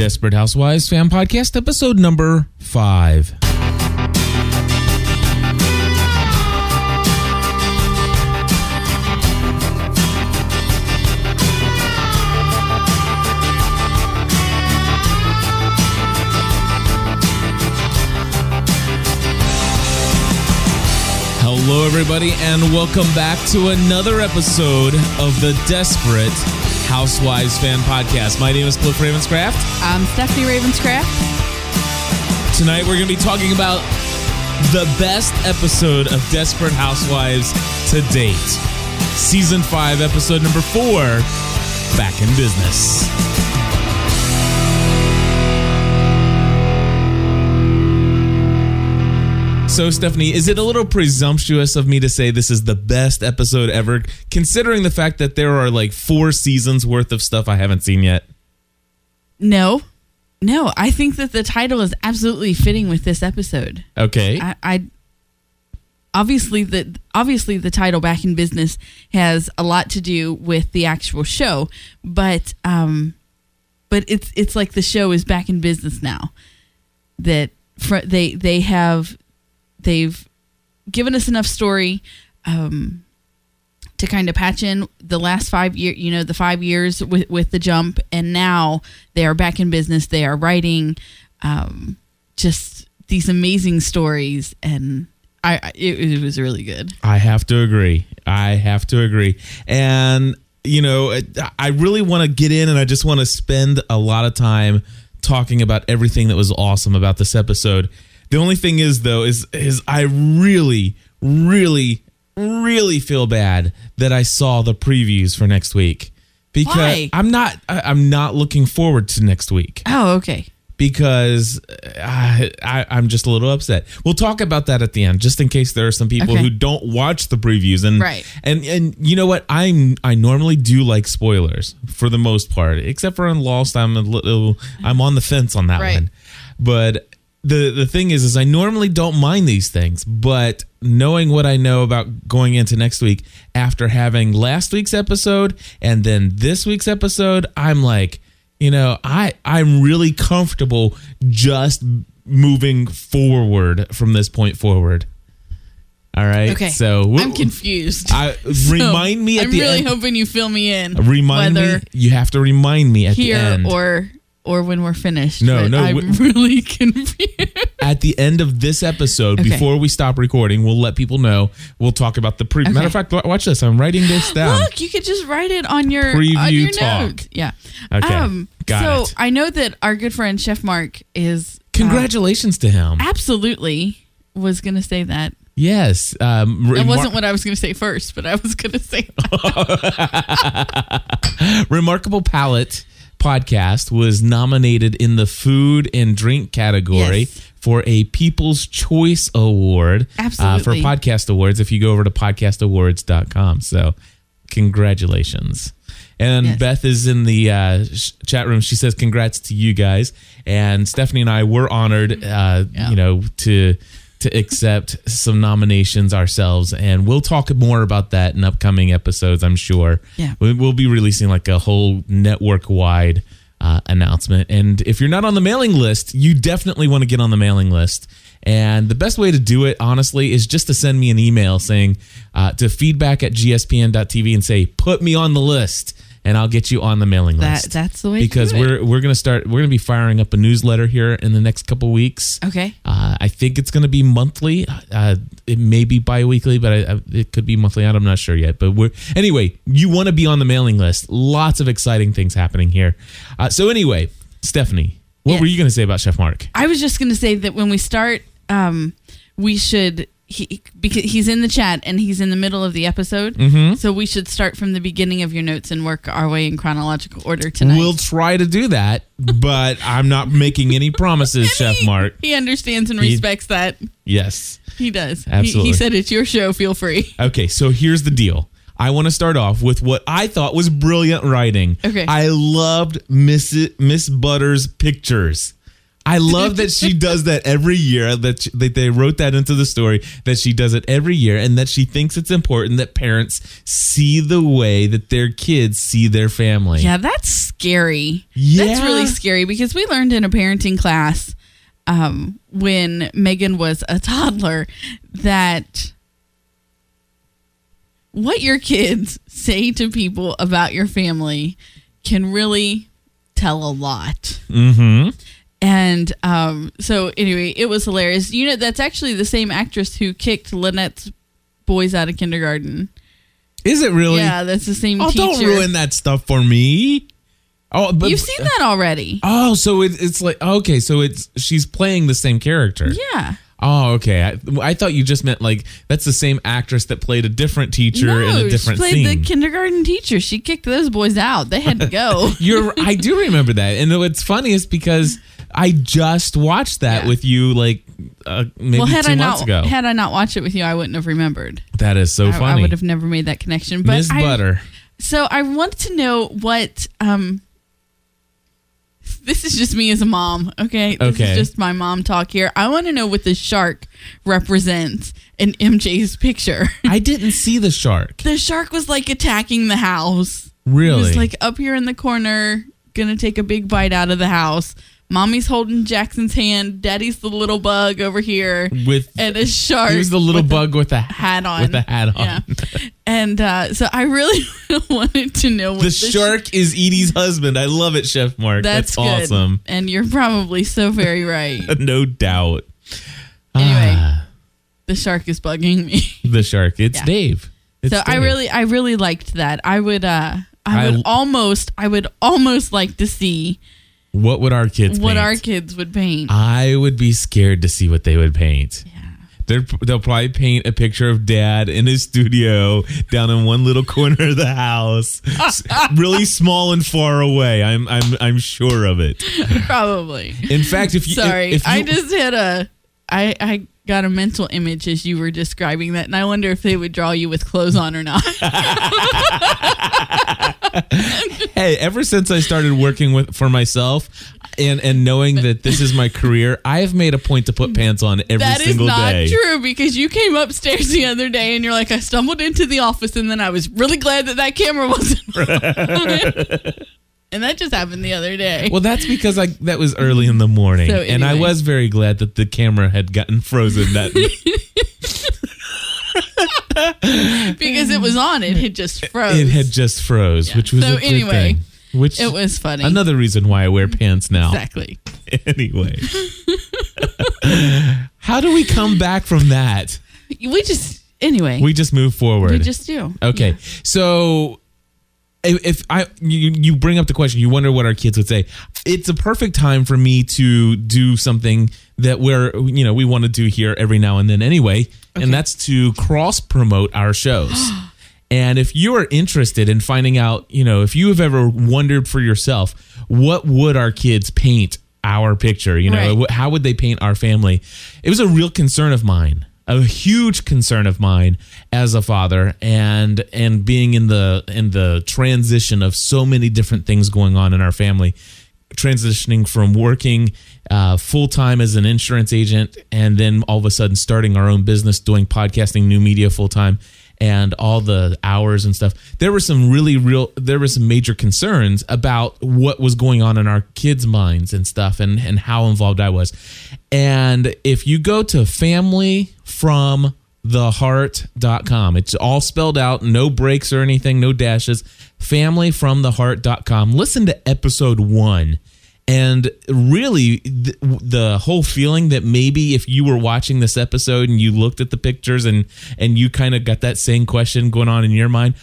Desperate Housewives fan podcast, episode number five. Hello, everybody, and welcome back to another episode of the Desperate Housewives fan podcast. My name is Cliff Ravenscraft. I'm Stephanie Ravenscraft. Tonight, we're going to be talking about the best episode of Desperate Housewives to date. Season 5, episode number 4 Back in Business. So, Stephanie, is it a little presumptuous of me to say this is the best episode ever, considering the fact that there are like four seasons worth of stuff I haven't seen yet? No, no, I think that the title is absolutely fitting with this episode. Okay. I, I obviously the obviously the title "Back in Business" has a lot to do with the actual show, but um, but it's it's like the show is back in business now. That fr- they they have they've given us enough story um, to kind of patch in the last five year, you know, the five years with with the jump, and now they are back in business. They are writing um, just these amazing stories, and I it, it was really good. I have to agree. I have to agree. And, you know, I really want to get in and I just want to spend a lot of time talking about everything that was awesome about this episode. The only thing is though is is I really really really feel bad that I saw the previews for next week because Why? I'm not I- I'm not looking forward to next week Oh, okay. because I, I, I'm just a little upset. We'll talk about that at the end, just in case there are some people Okay. who don't watch the previews. And Right. and and you know what? I'm I normally do like spoilers for the most part, except for on Lost. I'm a little I'm on the fence on that Right. one. But the the thing is, is I normally don't mind these things, but knowing what I know about going into next week after having last week's episode and then this week's episode, I'm like, you know, I I'm really comfortable just moving forward from this point forward. All right. Okay. So I'm confused. I So, remind me at the I'm really end. hoping you fill me in. remind me. You have to remind me at the end. or or when we're finished. No, no, I'm we- really confused. at the end of this episode, Okay. before we stop recording, we'll let people know. We'll talk about the pre. Matter of fact, watch this. I'm writing this down. Look, you could just write it on your on your talk. notes. Yeah. Okay, Um, got so it. I know that our good friend Chef Mark is uh, Congratulations to him. absolutely was going to say that. Yes. Um, That wasn't what I was going to say first, but I was going to say that. Remarkable Palate podcast was nominated in the food and drink category Yes. for a People's Choice Award uh, for podcast awards if you go over to podcastawards.com. So, congratulations. And Yes. Beth is in the uh, sh- chat room. She says, "Congrats to you guys." And Stephanie and I were honored, uh, Yeah. you know, to to accept some nominations ourselves, and we'll talk more about that in upcoming episodes. I'm sure. Yeah. We- we'll be releasing like a whole network wide uh, announcement. And if you're not on the mailing list, you definitely want to get on the mailing list. And the best way to do it, honestly, is just to send me an email saying uh, to feedback at gspn.tv and say, put me on the list. And I'll get you on the mailing That- list. that's the way to Because we're we're gonna start. We're gonna be firing up a newsletter here in the next couple weeks. Okay. Uh, I think it's going to be monthly. Uh, it may be bi-weekly, but I, I, it could be monthly. I'm not sure yet. But we're anyway. You want to be on the mailing list. Lots of exciting things happening here. Uh, so anyway, Stephanie, what Yes. were you going to say about Chef Mark? I was just going to say that when we start, um, we should he because he's in the chat and he's in the middle of the episode, Mhm. so we should start from the beginning of your notes and work our way in chronological order tonight. We'll try to do that, but I'm not making any promises, Chef He- Mark. He understands and He- respects that. Yes. He does. He- Absolutely. He, said it's your show. Feel free. Okay, so here's the deal. I want to start off with what I thought was brilliant writing. Okay. I loved Miss Miss Butters' pictures. I love that she does that every year. That, she, that they wrote that into the story that she does it every year, and that she thinks it's important that parents see the way that their kids see their family. Yeah, that's scary. Yeah. That's really scary because we learned in a parenting class um, when Megan was a toddler that what your kids say to people about your family can really tell a lot. Mm-hmm. And um, so, anyway, it was hilarious. You know, that's actually the same actress who kicked Lynette's boys out of kindergarten. Is it really? Yeah, that's the same Oh, teacher. don't ruin that stuff for me. Oh, but You've seen that already. Oh, so it, it's like okay, so it's she's playing the same character. Yeah. Oh, okay. I, I thought you just meant like that's the same actress that played a different teacher no, in a different she played scene. the kindergarten teacher. She kicked those boys out. They had to go. You're. I do remember that, and what's funny is because I just watched that Yeah. with you like uh, maybe well, had two I months not ago. had I not watched it with you, I wouldn't have remembered. that is so I, funny. I would have never made that connection. But Miss I, Butter. So I want to know what um this is just me as a mom, okay? This Okay. is just my mom talk here. I want to know what the shark represents in MJ's picture. I didn't see the shark. the shark was like attacking the house. Really? was like up here in the corner, gonna take a big bite out of the house. Mommy's holding Jackson's hand. Daddy's the little bug over here, with and a shark. he was the little with bug with the hat on. with the hat on. Yeah. And uh, so I really wanted to know what The shark is Edie's husband. I love it, Chef Mark. That's, That's, good. awesome. And you're probably so very right. No doubt. Anyway. Ah, the shark is bugging me. the shark. It's Yeah. Dave. It's so I really, I really liked that. I would, uh, I would I- almost, I would almost like to see What would our kids what paint? our kids would paint. I would be scared to see what they would paint. yeah. They're, they'll probably paint a picture of dad in his studio down in one little corner of the house, really small and far away. I'm I'm I'm sure of it. Probably. In fact, if you Sorry, if you, I just had a, I, I got a mental image as you were describing that, and I wonder if they would draw you with clothes on or not. hey, ever since I started working with for myself and and knowing that this is my career, I have made a point to put pants on every That single day. That is not true because you came upstairs the other day and you're like, I stumbled into the office and then I was really glad that that camera wasn't. and that just happened the other day. Well, that's because I that was early in the morning, So and I was very glad that the camera had gotten frozen. That because it was on, it had just froze. it had just froze, Yeah. which was So a good anyway, thing. Which It was funny. another reason why I wear mm-hmm. pants now. Exactly. anyway, how do we come back from that? We just anyway. We just move forward. we just do. Okay, so if, if I you, you bring up the question, you wonder what our kids would say. It's a perfect time for me to do something that we're you know we want to do here every now and then anyway, Okay. and that's to cross promote our shows. and if you are interested in finding out, you know, if you have ever wondered for yourself, what would our kids paint our picture? You know, Right. how would they paint our family? It was a real concern of mine, a huge concern of mine as a father, and and being in the in the transition of so many different things going on in our family, transitioning from working uh, full time as an insurance agent, and then all of a sudden starting our own business, doing podcasting, new media full time. And all the hours and stuff. There were some really real. There were some major concerns about what was going on in our kids' minds and stuff, and and how involved I was. And if you go to family from it's all spelled out, no breaks or anything, no dashes. Familyfromtheheart.com. Listen to episode one. And really, th- the whole feeling that maybe if you were watching this episode and you looked at the pictures and and you kind of got that same question going on in your mind,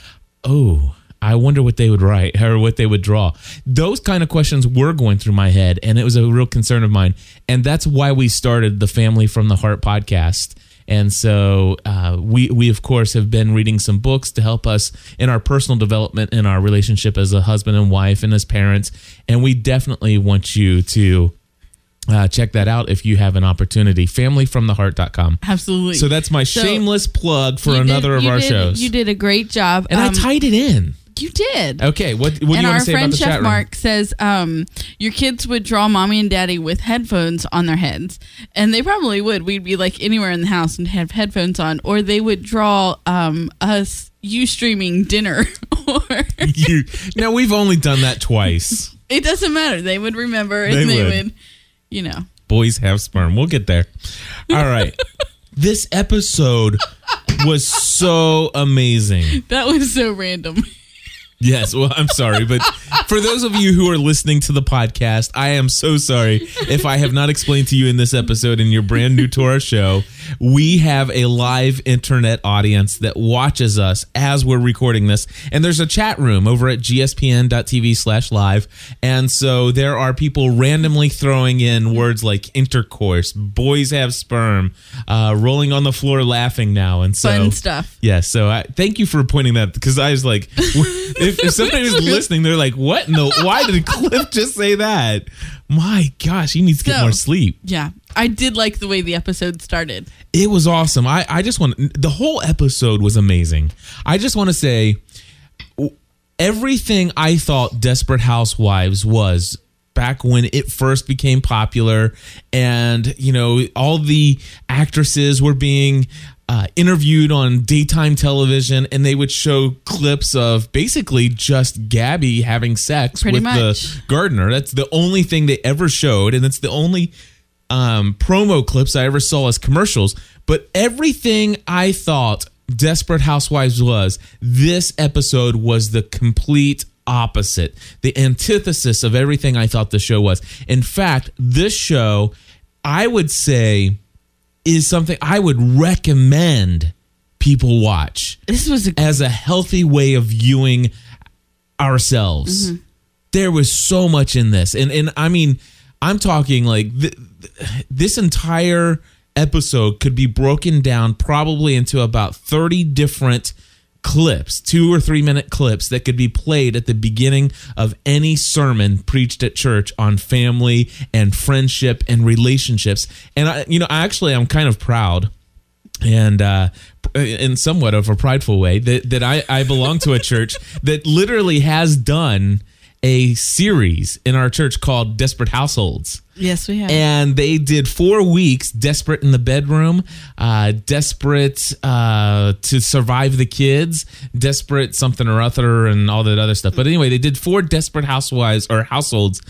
oh, I wonder what they would write or what they would draw. Those kind of questions were going through my head, and it was a real concern of mine. And that's why we started the Family from the Heart podcast. And so uh, we we of course have been reading some books to help us in our personal development in our relationship as a husband and wife and as parents. And we definitely want you to uh, check that out if you have an opportunity. Familyfromtheheart.com. Absolutely. So that's my So, shameless plug for You did- another of our did- shows. You did a great job. and I Um, tied it in. You did. Okay, what what do and you our want to say about friend the Chef chat room? Mark says, um, your kids would draw mommy and daddy with headphones on their heads. And they probably would. We'd be like anywhere in the house and have headphones on. Or they would draw um, us, you streaming dinner. or you, now we've only done that twice. it doesn't matter. They would remember and They they, would. would. you know. Boys have sperm. We'll get there. All right. this episode was so amazing. That was so random. Yes, well, I'm sorry, but for those of you who are listening to the podcast, I am so sorry if I have not explained to you in this episode and you're brand new to our show. We have a live internet audience that watches us as we're recording this, and there's a chat room over at gspn.tv slash live, and so there are people randomly throwing in words like intercourse, boys have sperm, uh, rolling on the floor laughing now, and so Fun stuff. yeah, so I thank you for pointing that because I was like, if, if somebody was listening, they're like, "What? No, why did Cliff just say that?" My gosh, he needs to get So- more sleep. Yeah. I did like the way the episode started. It was awesome. I I just want the whole episode was amazing. I just want to say w- everything I thought Desperate Housewives was back when it first became popular and you know all the actresses were being uh, interviewed on daytime television and they would show clips of basically just Gabby having sex Pretty with much. the gardener that's the only thing they ever showed and it's the only um, promo clips I ever saw as commercials. But everything I thought Desperate Housewives was, this episode was the complete opposite, the antithesis of everything I thought the show was. In fact, this show, I would say, is something I would recommend people watch This was a as a healthy way of viewing ourselves. Mm-hmm. There was so much in this, and and I mean, I'm talking like th- th- this entire episode could be broken down probably into about 30 different clips, two or three minute clips that could be played at the beginning of any sermon preached at church on family and friendship and relationships. And I, you know, actually, I'm kind of proud and uh, in somewhat of a prideful way that, that I, I belong to a church that literally has done a series in our church called Desperate Households. Yes, we have. And they did four weeks desperate in the bedroom, uh, desperate uh, to survive the kids, desperate something or other, and all that other stuff. But anyway, they did four desperate housewives or households,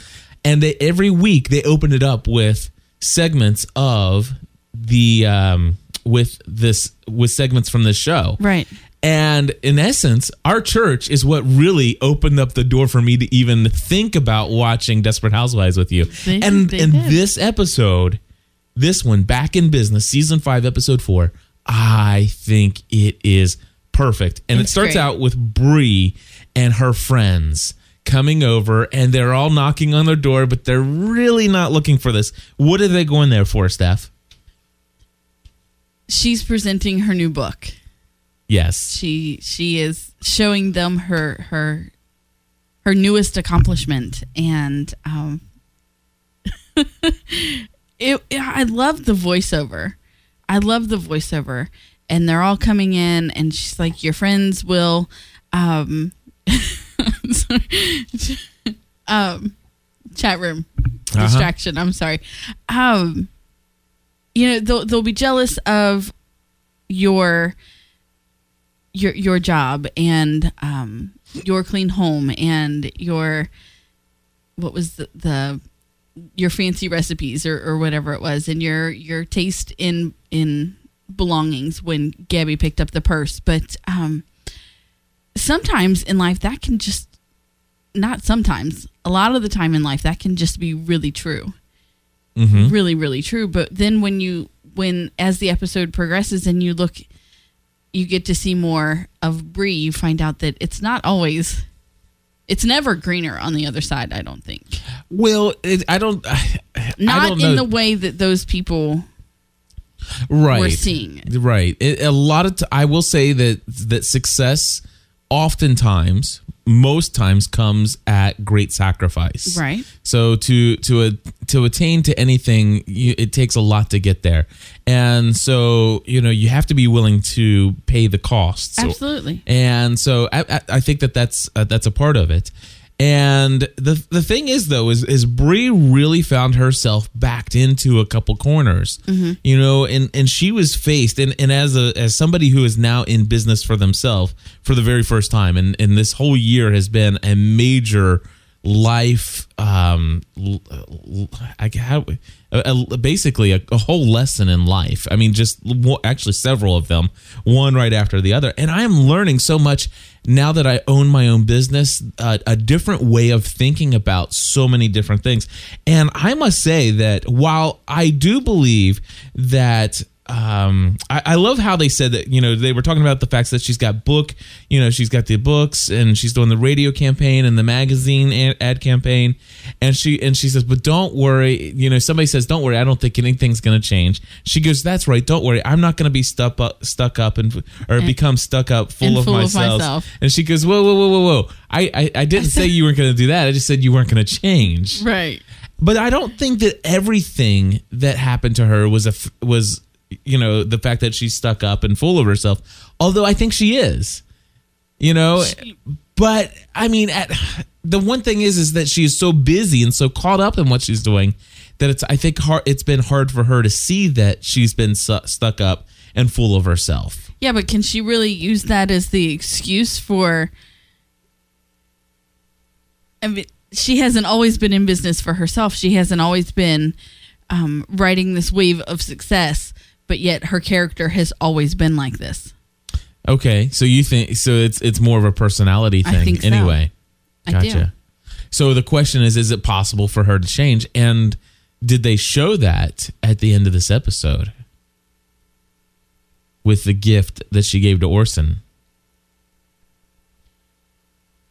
and they every week they opened it up with segments of the um, with this with segments from the show, Right. And in essence, our church is what really opened up the door for me to even think about watching Desperate Housewives with you. They- and they and did. this episode, this one, Back in Business, season five, episode four, I think it is perfect. And it starts great. out with Bree and her friends coming over, and they're all knocking on their door, but they're really not looking for this. What are they going there for, Steph? She's presenting her new book. Yes. she she is showing them her her her newest accomplishment and um it, I love the voiceover. I love the voiceover and they're all coming in and she's like your friends will um um chat room Uh-huh. distraction. I'm sorry. Um you know they'll they'll be jealous of your your your job and um your clean home and your what was the, the your fancy recipes or, or whatever it was and your your taste in in belongings when Gabby picked up the purse. But um sometimes in life that can just not sometimes a lot of the time in life that can just be really true. Mm-hmm. really really true. But then when you when as the episode progresses and you look you get to see more of Bree you find out that it's not always it's never greener on the other side I don't think Well, it, I don't. I not don't in the way that those people right we're seeing it. right it, a lot of t- i will say that that success oftentimes most times comes at great sacrifice right so to to a to attain to anything, you, it takes a lot to get there, and so you know you have to be willing to pay the costs. Absolutely. And so I, I, think that that's uh, that's a part of it. And the the thing is though is is Bree really found herself backed into a couple corners, mm-hmm. you know, and and she was faced and and as a as somebody who is now in business for themselves for the very first time, and and this whole year has been a major life um I how basically a, a whole lesson in life. I mean just actually several of them one right after the other. And i am learning so much now that i own my own business uh, a different way of thinking about so many different things. And i must say that while i do believe that um, I, I love how they said that you know they were talking about the facts that she's got book you know she's got the books and she's doing the radio campaign and the magazine ad, ad campaign and she and she says but don't worry you know somebody says don't worry I don't think anything's gonna change she goes that's right don't worry I'm not gonna be stuck up stuck up and or become stuck up full, of, full of myself. myself. and she goes whoa whoa whoa whoa whoa I I, I didn't say you weren't gonna do that I just said you weren't gonna change Right. but I don't think that everything that happened to her was a was you know the fact that she's stuck up and full of herself. Although I think she is, you know. But I mean, at, the one thing is is that she is so busy and so caught up in what she's doing that it's I think hard. It's been hard for her to see that she's been su- stuck up and full of herself. Yeah, but can she really use that as the excuse for? I mean, she hasn't always been in business for herself. She hasn't always been um, riding this wave of success, but yet her character has always been like this. Okay, so you think so? It's it's more of a personality I thing so. anyway. I Gotcha. do. So the question is, is it possible for her to change? And did they show that at the end of this episode with the gift that she gave to Orson?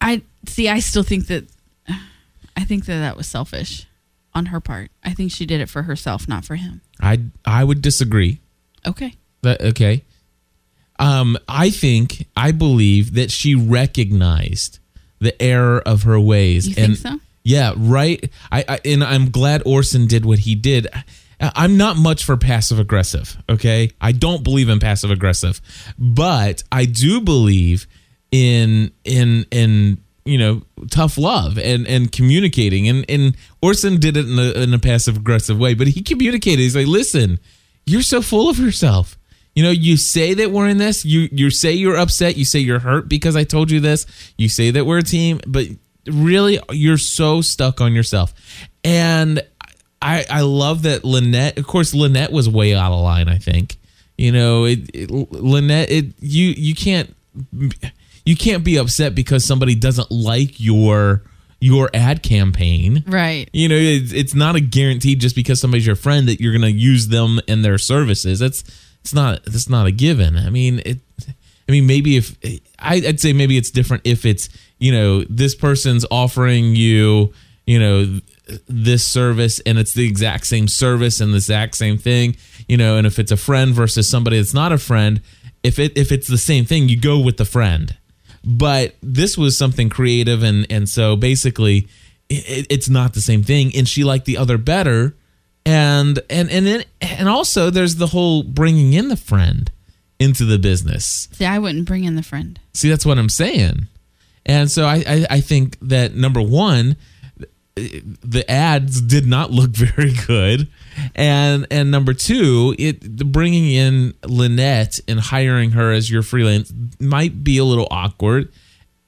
I see. I still think that. I think that that was selfish on her part. I think she did it for herself, not for him. I I would disagree. Okay. That okay. Um, I think I believe that she recognized the error of her ways. You think and so? Yeah, right. I, I and I'm glad Orson did what he did. I'm not much for passive aggressive. Okay, I don't believe in passive aggressive, but I do believe in in in you know tough love and and communicating. And and Orson did it in a, in a passive aggressive way, but he communicated. He's like, listen, you're so full of yourself. You know, you say that we're in this. You you say you're upset. You say you're hurt because I told you this. You say that we're a team, but really you're so stuck on yourself. And I I love that Lynette. Of course, Lynette was way out of line. I think. You know, it, it Lynette. It you you can't you can't be upset because somebody doesn't like your your ad campaign. Right. You know, it's, it's not a guarantee just because somebody's your friend that you're going to use them and their services. That's it's not that's not a given. I mean, it. I mean, maybe if I, I'd say maybe it's different if it's you know this person's offering you you know this service and it's the exact same service and the exact same thing you know and if it's a friend versus somebody that's not a friend if it if it's the same thing you go with the friend but this was something creative and and so basically it, it's not the same thing. And she liked the other better. And and and then and also there's the whole bringing in the friend into the business. See, I wouldn't bring in the friend. see that's what i'm saying. And so i i, I think that number one the ads did not look very good and and number two it bringing in lynette and hiring her as your freelance might be a little awkward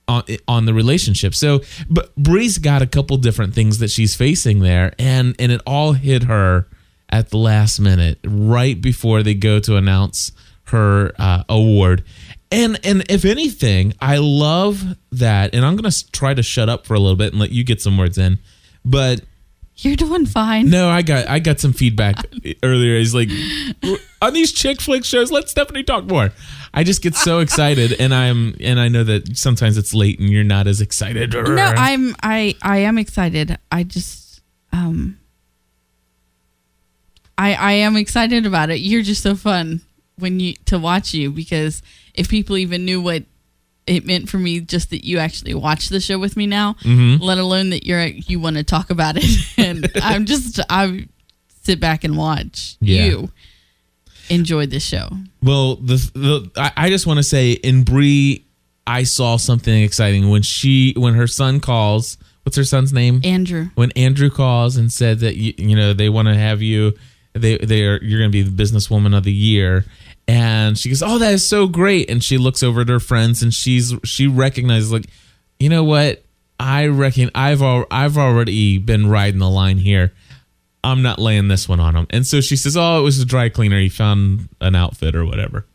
on, on the relationship. So but bree's got a couple different things that she's facing there and and it all hit her at the last minute right before they go to announce her uh, award. And and if anything i love that and i'm gonna try to shut up for a little bit and let you get some words in but You're doing fine. no, I got I got some feedback earlier. He's like, on these chick flick shows, let Stephanie talk more. I just get so excited, and I'm and I know that sometimes it's late and you're not as excited. No, I'm I I am excited. I just um I I am excited about it. You're just so fun when you to watch you because if people even knew what it meant for me just that you actually watch the show with me now, Mm-hmm. let alone that you're you want to talk about it. and I'm just I sit back and watch Yeah. you enjoy the show. Well, the, the I, I just want to say in Bree, I saw something exciting when she when her son calls. What's her son's name? Andrew, when Andrew calls and said that you, you know they want to have you, they they are you're going to be the businesswoman of the year, and she goes, "Oh, that is so great!" And she looks over at her friends and she's she recognizes like, you know what? I reckon I've al- I've already been riding the line here. I'm not laying this one on him. And so she says, "Oh, it was a dry cleaner. He found an outfit or whatever."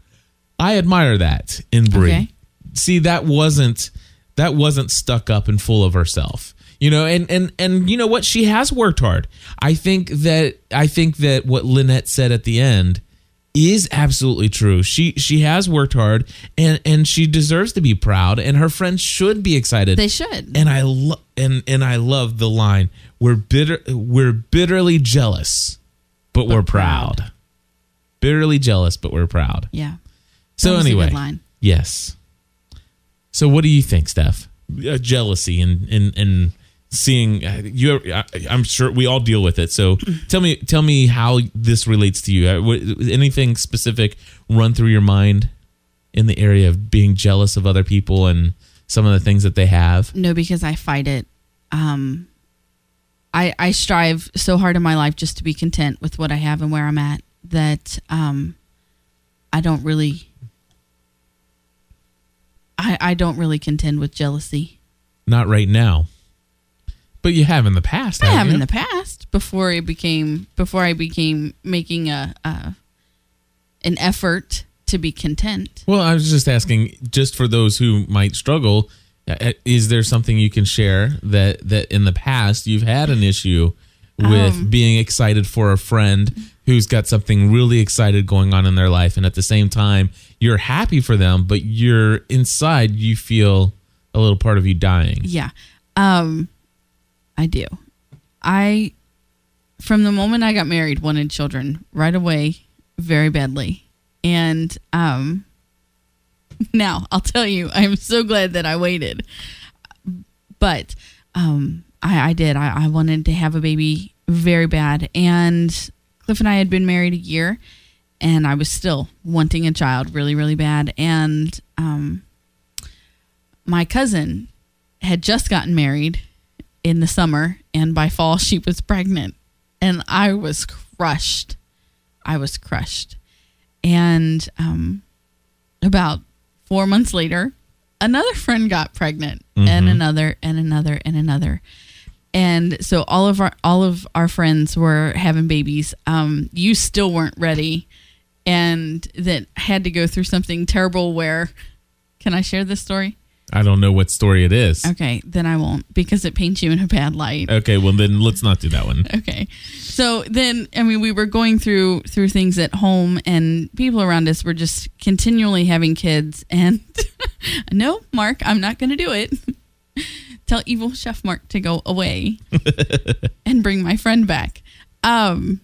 I admire that in Bree. Okay. See, that wasn't that wasn't stuck up and full of herself. You know, and and and you know what? She has worked hard. I think that I think that what Lynette said at the end is absolutely true. She she has worked hard and and she deserves to be proud and her friends should be excited they should. and I lo- and and I love the line we're bitter we're bitterly jealous but, we're proud. proud. bitterly jealous but we're proud yeah. so That was a good anyway line. yes so what do you think Steph uh, jealousy and and and seeing uh, you I, I'm sure we all deal with it so tell me tell me how this relates to you uh, anything specific run through your mind in the area of being jealous of other people and some of the things that they have No, because I fight it. Um, I I strive so hard in my life just to be content with what I have and where I'm at that um, I don't really. I I don't really contend with jealousy. Not right now. But you have in the past. I haven't you? in the past before I became before I became making a, a an effort to be content. Well, I was just asking, just for those who might struggle, uh, is there something you can share that that in the past you've had an issue with Um. being excited for a friend who's got something really excited going on in their life, and at the same time you're happy for them, but you're inside you feel a little part of you dying. Yeah. Um I do. I from the moment I got married wanted children right away very badly. And um now, I'll tell you, I am so glad that I waited. But um I, I did. I, I wanted to have a baby very bad. And Cliff and I had been married a year and I was still wanting a child really, really bad. And um my cousin had just gotten married in the summer and by fall she was pregnant. And i was crushed. I was crushed. And um, about four months later another friend got pregnant and another and another and another. And so all of our all of our friends were having babies. Um, you still weren't ready and that had to go through something terrible where can i share this story I don't know what story it is. Okay, then I won't because it paints you in a bad light. Okay, well then let's not do that one. Okay. So then I mean we were going through through things at home and people around us were just continually having kids and no, Mark, I'm not going to do it. Tell evil chef Mark to go away and bring my friend back. Um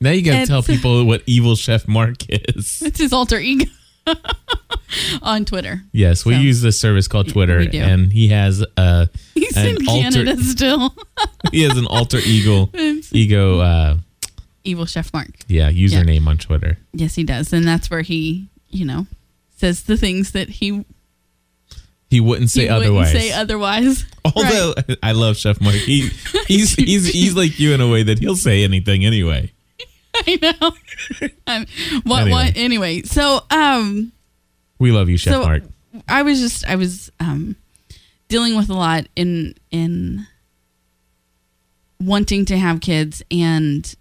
Now you got to tell people what evil chef Mark is. it's his alter ego on Twitter. Yes, we So- use this service called Twitter, do. and he has a He's in alter- Canada still. he has an alter ego ego uh evil chef Mark. yeah username on Twitter. Yes, he does. And that's where he, you know, says the things that he, He wouldn't say he otherwise. wouldn't say otherwise. Although I love Chef Mark, he he's he's he's like you in a way that he'll say anything anyway. I know. Um, what, Anyway. what, anyway. So, um, We love you, Chef so Mark. I was just, I was, um, dealing with a lot in, in wanting to have kids and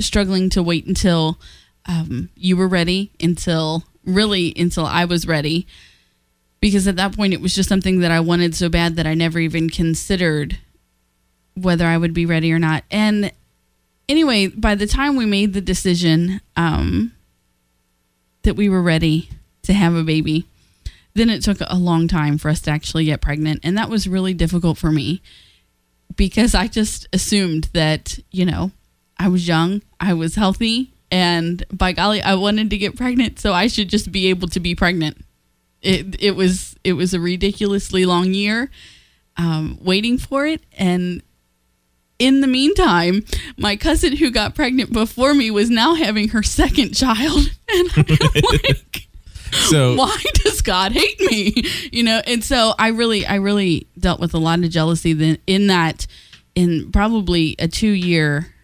struggling to wait until, um, you were ready until really until I was ready. Because at that point, it was just something that I wanted so bad that I never even considered whether I would be ready or not. And anyway, by the time we made the decision um, that we were ready to have a baby, then it took a long time for us to actually get pregnant. And that was really difficult for me because I just assumed that, you know, I was young, I was healthy, and by golly, I wanted to get pregnant, so I should just be able to be pregnant. it it was it was a ridiculously long year um, waiting for it, and in the meantime, my cousin who got pregnant before me was now having her second child, and I'm like. So why does God hate me? You know, and so I really, I really dealt with a lot of jealousy then in that, in probably a two year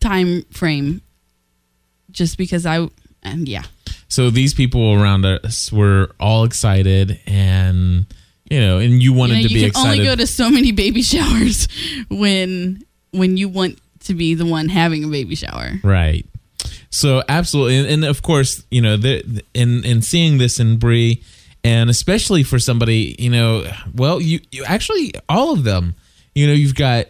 time frame, just because I, and yeah, so these people around us were all excited and you know and you wanted you, know, to you be excited. You can only go to so many baby showers when when you want to be the one having a baby shower. right so absolutely and, and of course you know the, in in seeing this in Bree and especially for somebody you know well you, you actually all of them you know you've got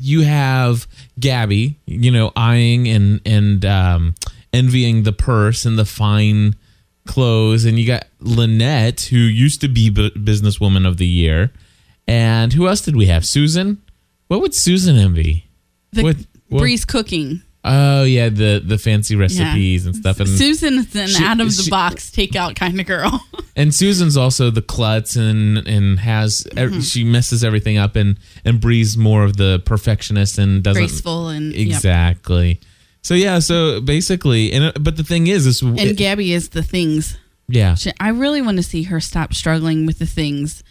you have Gabby you know eyeing and and um envying the purse and the fine clothes and you got Lynette who used to be bu- businesswoman of the year and who else did we have Susan what would Susan envy The What- what- Bree's cooking. oh yeah the the fancy recipes and stuff and Susan's an She- out of the she- box takeout kind of girl. and Susan's also the klutz and and has Mm-hmm. she messes everything up and and Bree's more of the perfectionist and doesn't Graceful and yep. So yeah so basically and uh, but the thing is is And it- Gabby is the things. yeah She- I really want to see her stop struggling with the things.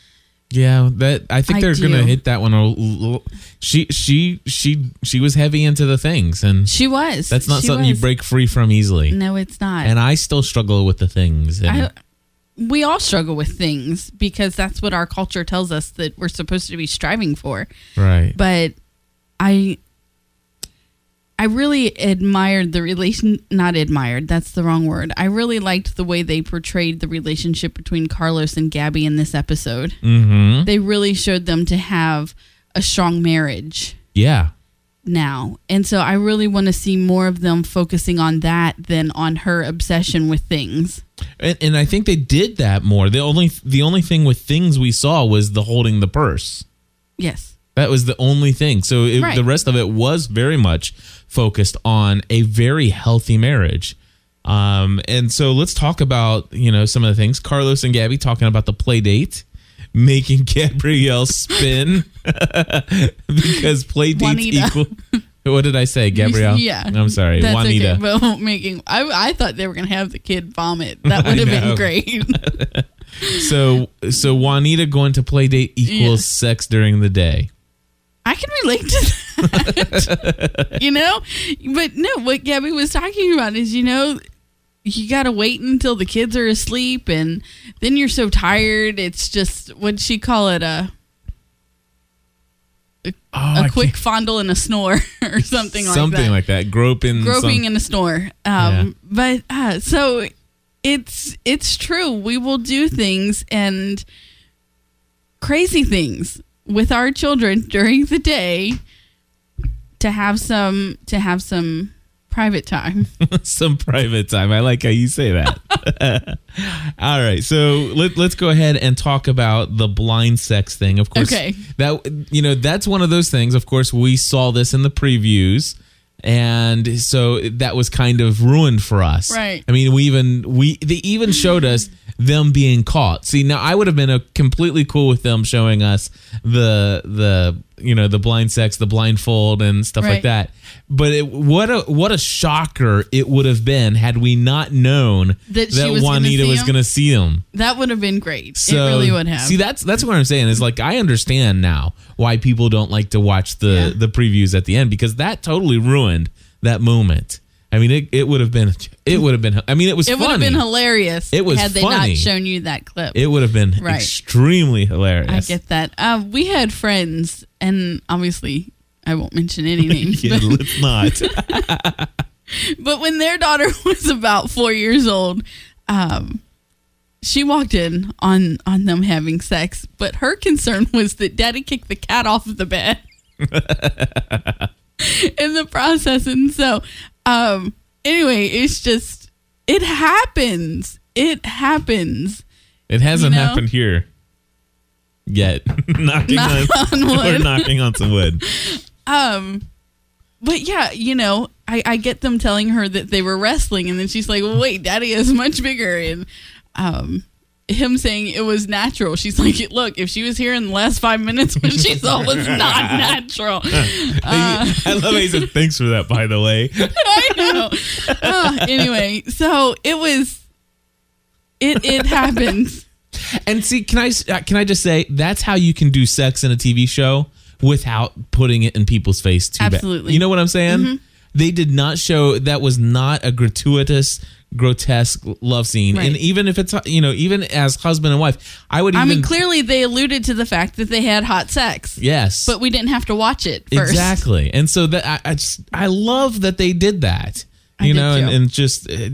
Yeah, that I think I they're gonna hit that one. a She she she she was heavy into the things, and She was. that's not She something you break free from easily. No, it's not. And I still struggle with the things. And I, we all struggle with things because that's what our culture tells us that we're supposed to be striving for. right, But I I really admired the relation not admired, that's the wrong word. I really liked the way they portrayed the relationship between Carlos and Gabby in this episode. mm-hmm. They really showed them to have a strong marriage yeah, now. And so I really want to see more of them focusing on that than on her obsession with things. and, and I think they did that more. The only the only thing with things we saw was the holding the purse. Yes. That was the only thing. So it, Right. the rest of it was very much focused on a very healthy marriage. Um, and so let's talk about you know some of the things. Carlos and Gabby talking about the play date, making Gabrielle spin because play dates Juanita. equal. What did I say, Gabrielle? Yeah. I'm sorry, That's Juanita. okay. But making I I thought they were gonna have the kid vomit. That would have been great. So so Juanita going to play date equals Yeah. sex during the day. I can relate to that. you know? But no, what Gabby was talking about is, you know, you got to wait until the kids are asleep and then you're so tired. It's just, what'd she call it? A, Oh, a quick can't- fondle and a snore or something, something like that. like that. Groping, Groping some- and a snore. Um, But uh, so it's, it's true. We will do things and crazy things with our children during the day to have some to have some private time. some private time. I like how you say that. All right, so let, let's go ahead and talk about the blind sex thing. Of course, Okay. that you know that's one of those things. Of course, we saw this in the previews, and so that was kind of ruined for us. Right. I mean, we even we they even showed us them being caught. See, now I would have been a completely cool with them showing us the the you know the blind sex, the blindfold, and stuff like that. But it, what a what a shocker it would have been had we not known That she was gonna Juanita was going to see him. That would have been great. So it really would have. See, that's that's what I'm saying is like I understand now why people don't like to watch the Yeah. the previews at the end because that totally ruined that moment. I mean, it, it would have been it would have been. I mean, it was it would have been hilarious. It was had they funny. not shown you that clip. It would have been Right. extremely hilarious. I get that. Uh, we had friends, and obviously, I won't mention any names. Yeah, but, let's not. but when their daughter was about four years old, um, she walked in on on them having sex. But her concern was that Daddy kicked the cat off of the bed in the process, and so um, anyway, it's just it happens. It happens. It hasn't You know? happened here yet. knocking Knock on, on we're knocking on some wood. Um, but yeah, you know, I, I get them telling her that they were wrestling, and then she's like, well, "Wait, Daddy is much bigger," and um, him saying it was natural. She's like, look, if she was here in the last five minutes, what she saw was not natural. Uh, I love how he said thanks for that. By the way, I know. Uh, anyway, so it was. It it happens. and see, can I uh, can I just say that's how you can do sex in a TV show without putting it in people's face too bad. Absolutely. You know what I'm saying? They did not show that was not a gratuitous grotesque love scene Right. and even if it's you know even as husband and wife i would I mean, clearly they alluded to the fact that they had hot sex, yes but we didn't have to watch it first. Exactly. And so that I, I just I love that they did that. You did know, and, and just uh,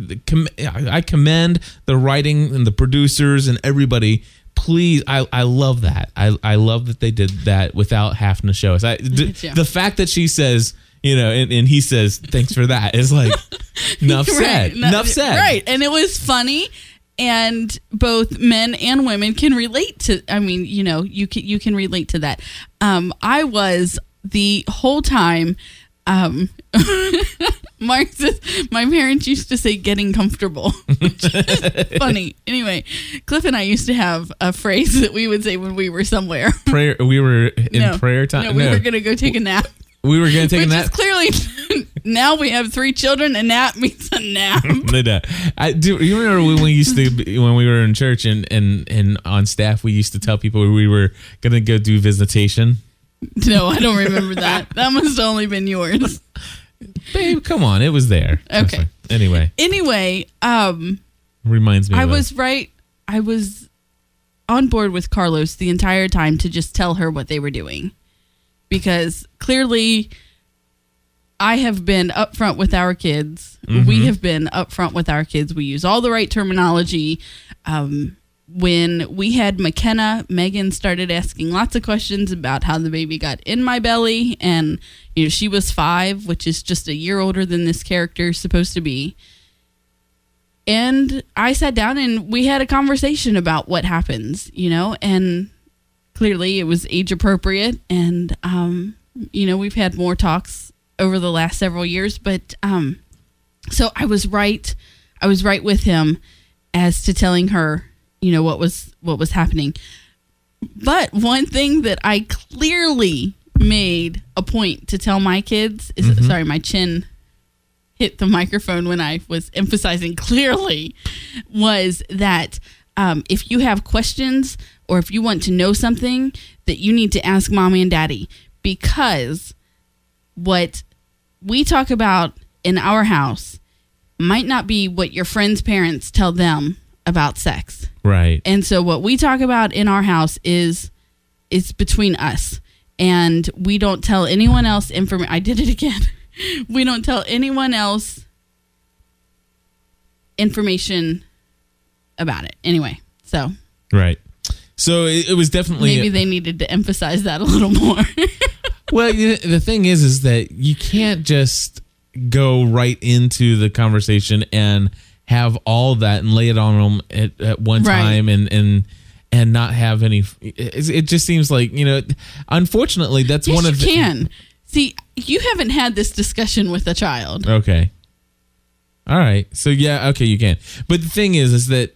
I commend the writing and the producers and everybody. Please, I, I love that. I, I love that they did that without having to show us. I, the fact that she says, you know, and, and he says, "Thanks for that," is like, enough said. Right. No, enough said. Right. And it was funny and both men and women can relate to I mean, you know, you can you can relate to that. Um I was the whole time um Mark says my parents used to say getting comfortable. Which is funny. Anyway, Cliff and I used to have a phrase that we would say when we were somewhere. Prayer. We were in No. prayer time. No, we were gonna go take a nap. We were gonna take Which a is nap. clearly now we have three children, a nap means a nap. I do. You remember when we used to be- when we were in church and and and on staff, we used to tell people we were gonna go do visitation. No, I don't remember that. That must have only been yours. Babe, come on, it was there. That's Okay. fine. Anyway, Anyway, um, reminds me. I of a- was right. I was on board with Carlos the entire time to just tell her what they were doing. Because clearly I have been upfront with our kids. We have been upfront with our kids. We use all the right terminology. Um, when we had McKenna, Megan started asking lots of questions about how the baby got in my belly. And, you know, she was five, which is just a year older than this character is supposed to be. And I sat down and we had a conversation about what happens, you know, and clearly it was age appropriate. And, um, you know, we've had more talks over the last several years, but, um, so I was right. I was right with him as to telling her, you know, what was, what was happening. But one thing that I clearly made a point to tell my kids is, sorry, my chin hit the microphone when I was emphasizing clearly was that um, if you have questions or if you want to know something, that you need to ask mommy and daddy because what we talk about in our house might not be what your friends' parents tell them about sex. right. And so what we talk about in our house is it's between us. And we don't tell anyone else information. I did it again. we don't tell anyone else information about it. Anyway, so Right. So it, it was definitely maybe they needed to emphasize that a little more. well. you- The thing is, is that you can't just go right into the conversation and have all that and lay it on them at, at one Right. time and and and not have any. It, it just seems like you know. Unfortunately, that's yes, one you of the, can. See, you haven't had this discussion with a child. Okay. All right. So yeah, okay, you can. But the thing is, is that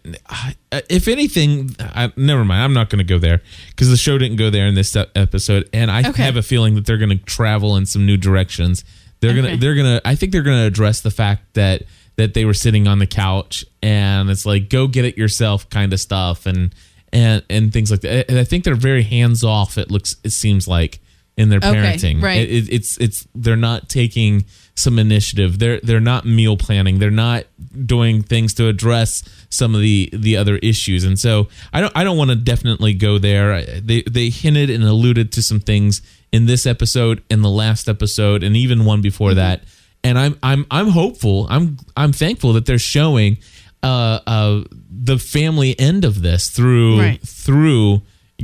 uh, if anything, I, never mind. I'm not going to go there because the show didn't go there in this episode, and I Okay. have a feeling that they're going to travel in some new directions. They're gonna, they're gonna. I think they're gonna address the fact that that they were sitting on the couch and it's like go get it yourself kind of stuff and and and things like that. And I think they're very hands off. It looks, it seems like in their Okay, parenting, right. It- it- it's it's they're not taking some initiative. They're they're not meal planning. They're not doing things to address some of the the other issues. And so I don't I don't want to definitely go there. They they hinted and alluded to some things in this episode, in the last episode, and even one before Mm-hmm. that. And I'm I'm I'm hopeful. I'm I'm thankful that they're showing uh uh the family end of this through Right. through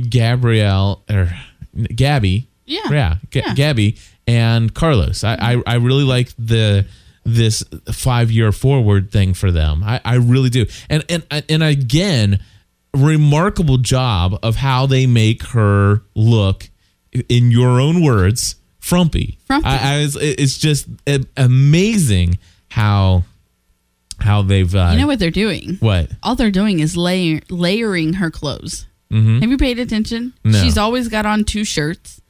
Gabrielle or Gabby Yeah. yeah, G- Yeah. Gabby and Carlos. I, I I really like the this five year forward thing for them. I, I really do. And and and again, remarkable job of how they make her look in your own words frumpy. Frumpy. I, I was, it's just amazing how how they've uh, You know what they're doing? what? All they're doing is layer, layering her clothes. Mhm. Have you paid attention? No. She's always got on two shirts.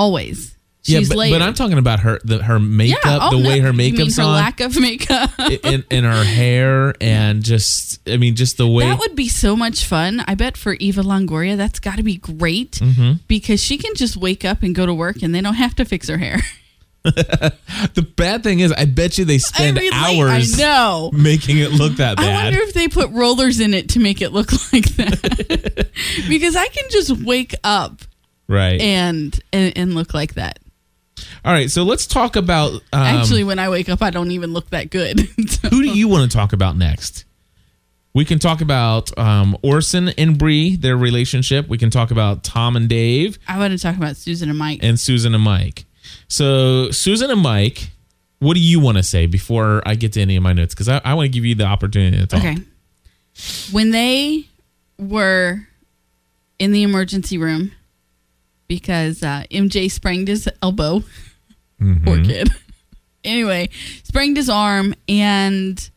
Always. Yeah, but, layered. but I'm talking about her the, her makeup, yeah, oh, the no. way her makeup's her on, lack of makeup. in, in her hair, and just I mean, just the way. That would be so much fun. I bet for Eva Longoria, that's got to be great Mm-hmm. because she can just wake up and go to work and they don't have to fix her hair. the bad thing is, I bet you they spend I relate. hours I know. making it look that bad. I wonder if they put rollers in it to make it look like that. because I can just wake up right. and, and and look like that. All right. So let's talk about. Um, Actually, when I wake up, I don't even look that good. So- who do you want to talk about next? We can talk about um, Orson and Bree, their relationship. We can talk about Tom and Dave, I want to talk about Susan and Mike. and Susan and Mike. So Susan and Mike, what do you want to say before I get to any of my notes? Because I, I want to give you the opportunity to talk. Okay. When they were in the emergency room because uh, MJ sprained his elbow, Mm-hmm. poor kid. anyway, sprained his arm and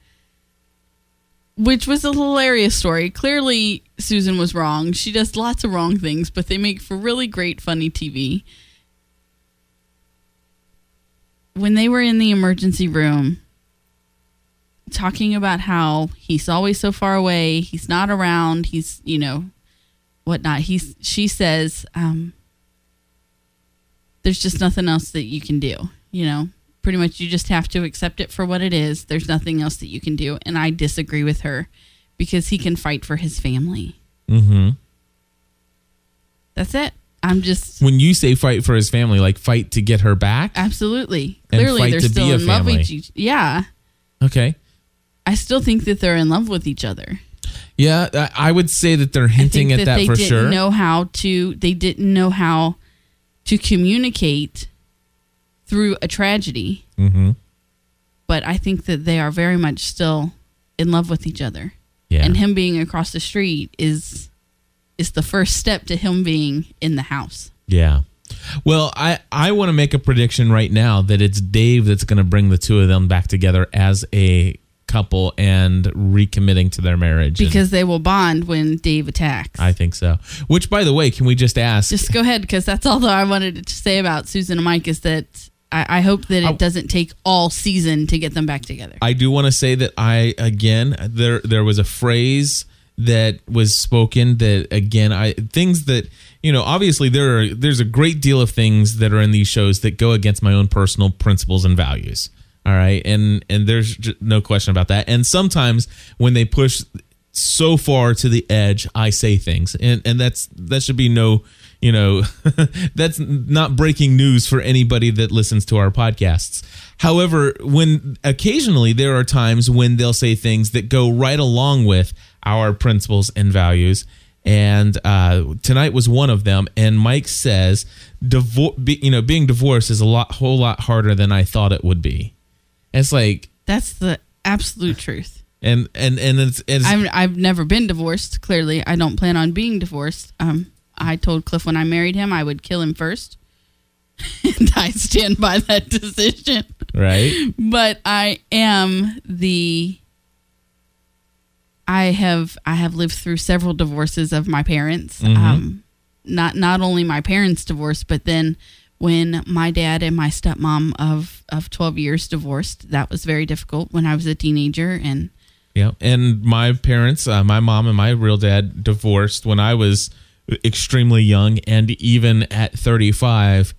which was a hilarious story. Clearly Susan was wrong. She does lots of wrong things, but they make for really great funny TV. When they were in the emergency room, talking about how he's always so far away, he's not around, he's you know, whatnot. He's she says, um, there's just nothing else that you can do. You know, pretty much you just have to accept it for what it is. There's nothing else that you can do. And I disagree with her because he can fight for his family. Mm-hmm. That's it. I'm just When you say fight for his family, like fight to get her back. absolutely clearly they're still in love with each. Yeah, Okay. I still think that they're in love with each other. Yeah, I would say that they're hinting at that, that they for didn't sure. know how to. They didn't know how to communicate through a tragedy. mm-hmm. But I think that they are very much still in love with each other. Yeah. and him being across the street is is the first step to him being in the house. Yeah. Well, I, I want to make a prediction right now that it's Dave that's going to bring the two of them back together as a couple and recommitting to their marriage. And Because they will bond when Dave attacks. I think so. Which, by the way, can we just ask? Just go ahead, because that's all that I wanted to say about Susan and Mike is that I, I hope that it doesn't take all season to get them back together. I do want to say that I again there there was a phrase that was spoken that again I things that you know obviously there are there's a great deal of things that are in these shows that go against my own personal principles and values. All right, and and there's no question about that. And sometimes when they push so far to the edge, I say things, and and that's that should be no you know that's not breaking news for anybody that listens to our podcasts. However when occasionally there are times when they'll say things that go right along with our principles and values. And uh, tonight was one of them. And mike says divor- be, you know being divorced is a lot whole lot harder than i thought it would be it's like That's the absolute truth. and and and it's, it's I'm, I've never been divorced. Clearly, I don't plan on being divorced. Um, I told Cliff when I married him I would kill him first, and I stand by that decision. right But I am the. I have I have lived through several divorces of my parents. Mhm. Um, not not only my parents' divorce, but then when my dad and my stepmom of of twelve years divorced, that was very difficult when I was a teenager and. Yeah, and my parents, uh, my mom and my real dad, divorced when I was extremely young, and even at 35,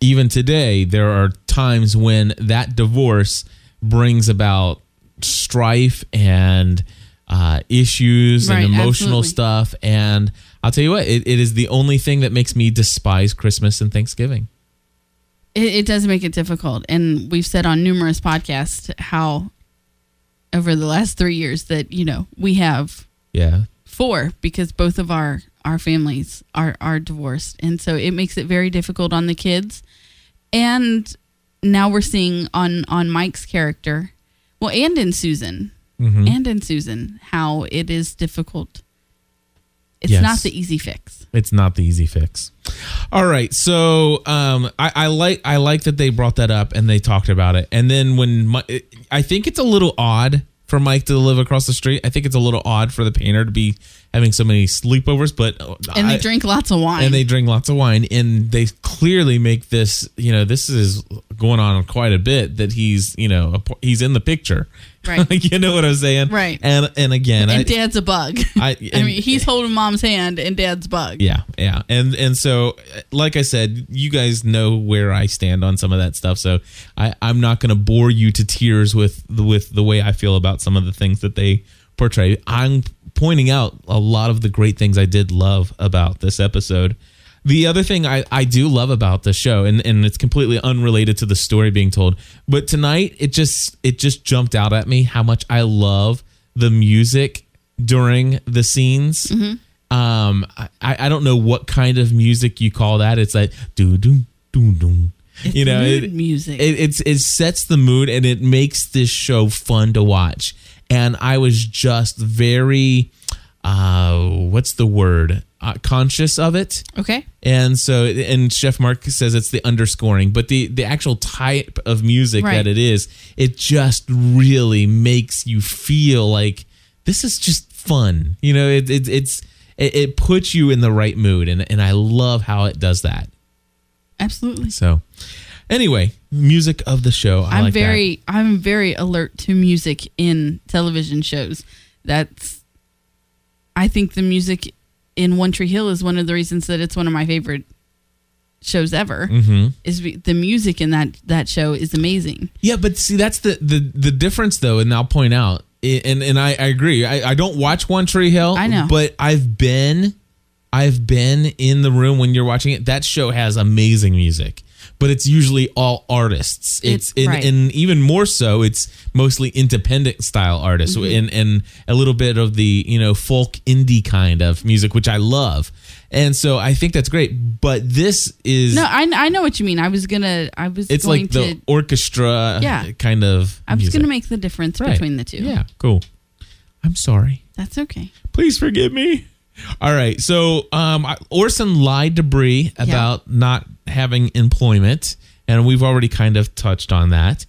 even today, there are times when that divorce brings about strife and uh, issues Right, and emotional absolutely. stuff. And I'll tell you what, it, it is the only thing that makes me despise Christmas and Thanksgiving. It, it does make it difficult, and we've said on numerous podcasts how over the last three years that you know we have Yeah, four because both of our our families are are divorced, and so it makes it very difficult on the kids. And now we're seeing on on Mike's character, well, and in Susan, Mhm. and in Susan, how it is difficult It's Yes. not the easy fix. It's not the easy fix. All right, so um, I, I like I like that they brought that up and they talked about it. And then when Mi- I think it's a little odd for Mike to live across the street. I think it's a little odd for the painter to be having so many sleepovers. But And they drink lots of wine. and they drink lots of wine and they clearly make this you know this is going on quite a bit that he's you know a, he's in the picture Right. Like you know what i'm saying Right. and and again and I, dad's a bug. I- I mean, he's holding mom's hand, and dad's bug. yeah yeah and and so like i said you guys know where i stand on some of that stuff so i i'm not going to bore you to tears with the with the way i feel about some of the things that they portray i'm pointing out a lot of the great things i did love about this episode. The other thing I, I do love about the show and, and it's completely unrelated to the story being told but tonight it just it just jumped out at me how much i love the music during the scenes. Um I, I don't know what kind of music you call that. It's like do do do do It's you know it, music. it, it's it sets the mood and it makes this show fun to watch and i was just very uh what's the word uh, conscious of it okay. and so and chef mark says it's the underscoring but the the actual type of music Right. that it is it just really makes you feel like this is just fun you know it, it it's it, it puts you in the right mood and and i love how it does that Absolutely. so anyway music of the show I I'm like that. very I'm very alert to music in television shows. That's I think the music in One Tree Hill is one of the reasons that it's one of my favorite shows ever. Mhm. Is the music in that that show is amazing. Yeah, but see, that's the the the difference, though, and I'll point out, and and I, I agree. I, I don't watch One Tree Hill. I know. but I've been, I've been in the room when you're watching it. That show has amazing music, but it's usually all artists. It's, It's- and, right. and even more so, it's mostly independent style artists, Mm-hmm. and and a little bit of the you know folk indie kind of music, which I love. And so I think that's great. But this is No, I, I know what you mean. I was gonna I was it's going like to the orchestra Yeah. kind of I was music. gonna make the difference Right. between the two. Yeah, cool. I'm sorry. That's okay. Please forgive me. All right. So um, Orson lied to Bree about not having employment, and we've already kind of touched on that.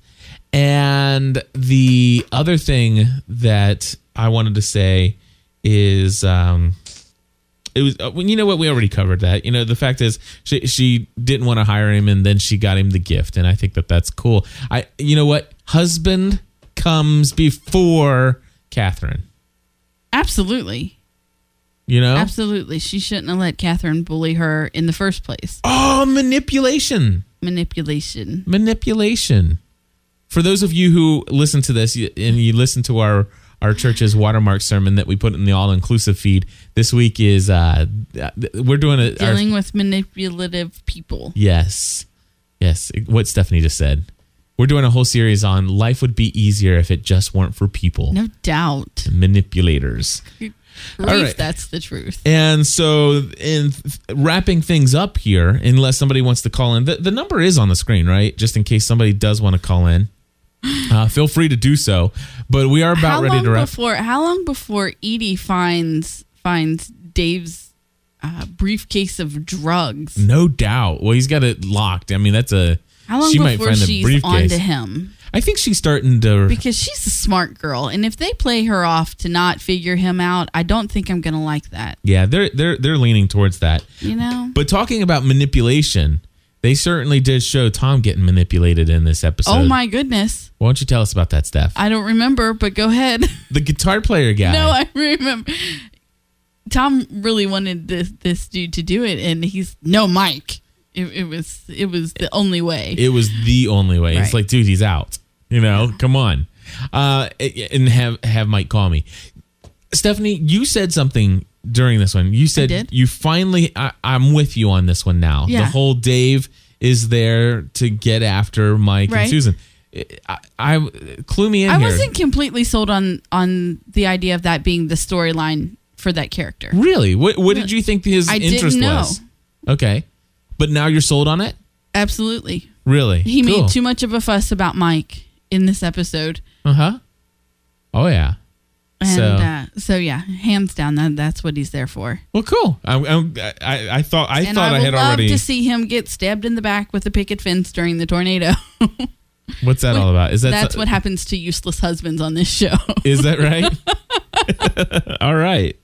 And the other thing that I wanted to say is um, it was uh, well, you know what we already covered that you know the fact is she she didn't want to hire him and then she got him the gift and I think that that's cool I you know what husband comes before Katherine Absolutely. You know Absolutely. She shouldn't have let Katherine bully her in the first place. oh manipulation Manipulation. manipulation for those of you who listen to this and you listen to our our church's watermark sermon that we put in the all inclusive feed this week is uh we're doing a our- Dealing with manipulative people. Yes. Yes. What Stephanie just said. We're doing a whole series on life would be easier if it just weren't for people, No doubt. manipulators. Grief, right. that's the truth. And so, in th- wrapping things up here, unless somebody wants to call in, the, the number is on the screen, right? Just in case somebody does want to call in. Uh, feel free to do so. But we are about how ready to wrap. before how long before Edie finds finds Dave's uh, briefcase of drugs? No doubt. Well, he's got it locked. I mean, that's a. How long she might before find the she's briefcase. onto him? I think she's starting to. Because she's a smart girl, and if they play her off to not figure him out, I don't think I'm gonna like that. Yeah, they're they're they're leaning towards that. You know? But talking about manipulation, they certainly did show Tom getting manipulated in this episode. oh my goodness, Why don't you tell us about that, Steph? I don't remember, but go ahead. the guitar player guy. No, I remember. Tom really wanted this this dude to do it, and he's no Mike. It, it was it was the only way. it was the only way. It's like, dude, he's out. You know, come on. Uh, and have have Mike call me. Stephanie, you said something during this one. You said you finally. I, I'm with you on this one now. Yeah. The whole Dave is there to get after Mike and Susan. I, I clue me in I here. wasn't completely sold on on the idea of that being the storyline for that character. Really? What What did you think his I didn't interest know. was? Okay, but now you're sold on it. Absolutely, Really? he Cool. made too much of a fuss about Mike in this episode. Uh huh. Oh yeah. And So- uh, so yeah, hands down, that that's what he's there for. Well, cool. I, I, I, thought I and thought I I, had love already. to see him get stabbed in the back with a picket fence during the tornado. What's that all about? Is that that's what happens to useless husbands on this show. Is that right? All right.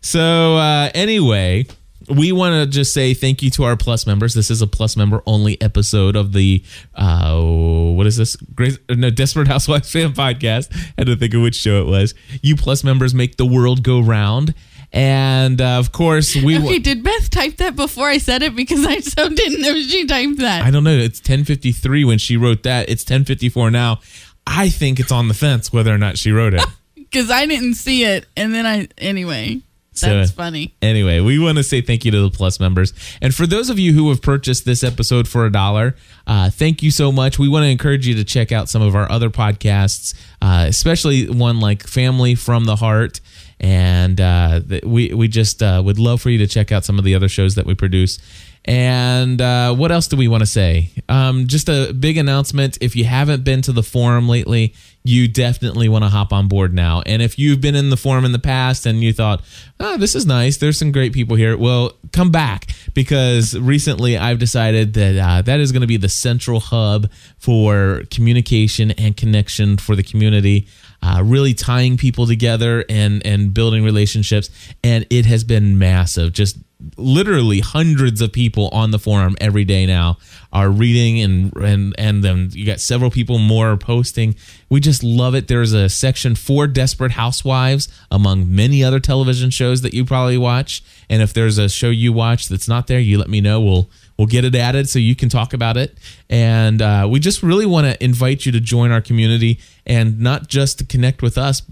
So uh, anyway, we want to just say thank you to our Plus members. This is a Plus member only episode of the uh, what is this? Great, no, Desperate Housewives fan podcast. I had to think of which show it was. You Plus members make the world go round. And uh, of course, we. okay, did Beth type that before I said it? Because I so didn't know she typed that. I don't know. It's 10:53 when she wrote that. It's 10:54 now. I think it's on the fence whether or not she wrote it. Because I didn't see it, and then I anyway. So- That's funny. Anyway, we want to say thank you to the Plus members. And for those of you who have purchased this episode for a dollar, uh, thank you so much. We want to encourage you to check out some of our other podcasts, uh, especially one like Family from the Heart. And uh, we, we just uh, would love for you to check out some of the other shows that we produce. And uh, what else do we want to say? Um, just a big announcement. If you haven't been to the forum lately, you definitely want to hop on board now. And if you've been in the forum in the past and you thought, oh, this is nice, there's some great people here, well, come back because recently I've decided that uh, that is going to be the central hub for communication and connection for the community. Uh, really tying people together and and building relationships, and it has been massive. Just literally hundreds of people on the forum every day now are reading and and and then you got several people more posting. We just love it. There's a section for desperate housewives among many other television shows that you probably watch. And if there's a show you watch that's not there you let me know. We'll we'll get it added so you can talk about it. And uh, we just really want to invite you to join our community and not just to connect with us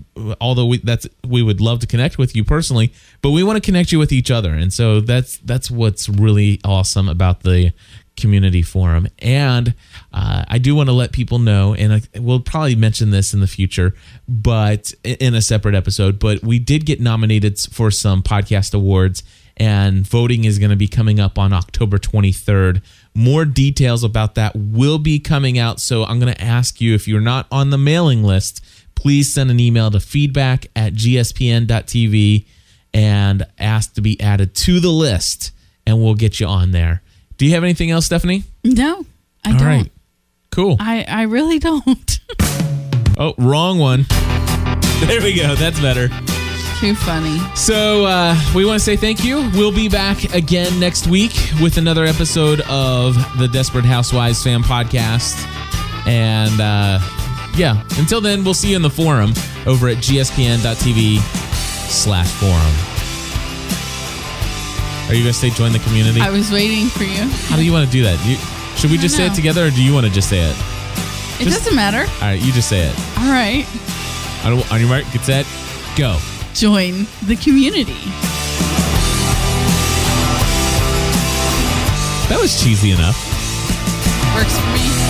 although we that's we would love to connect with you personally but we want to connect you with each other. And so that's that's what's really awesome about the community forum. And uh, i do want to let people know and I, we'll probably mention this in the future but in a separate episode but we did get nominated for some podcast awards and voting is going to be coming up on october 23rd more details about that will be coming out so i'm going to ask you if you're not on the mailing list please send an email to feedback at gspn.tv and ask to be added to the list and we'll get you on there. Do you have anything else stephanie? No, I all don't. right. Cool. I I really don't. oh wrong one. There we go. That's better Too funny. So uh, we want to say thank you. We'll be back again next week with another episode of the Desperate Housewives fan podcast. And uh, yeah, until then, we'll see you in the forum over at gspn.tv slash forum. Are you going to say join the community? I was waiting for you. How do you want to do that? You, should we just say it together or do you want to just say it? It Just- doesn't matter. All right, you just say it. All right. On, on your mark, get set, go. Join the community. That was cheesy enough. Works for me.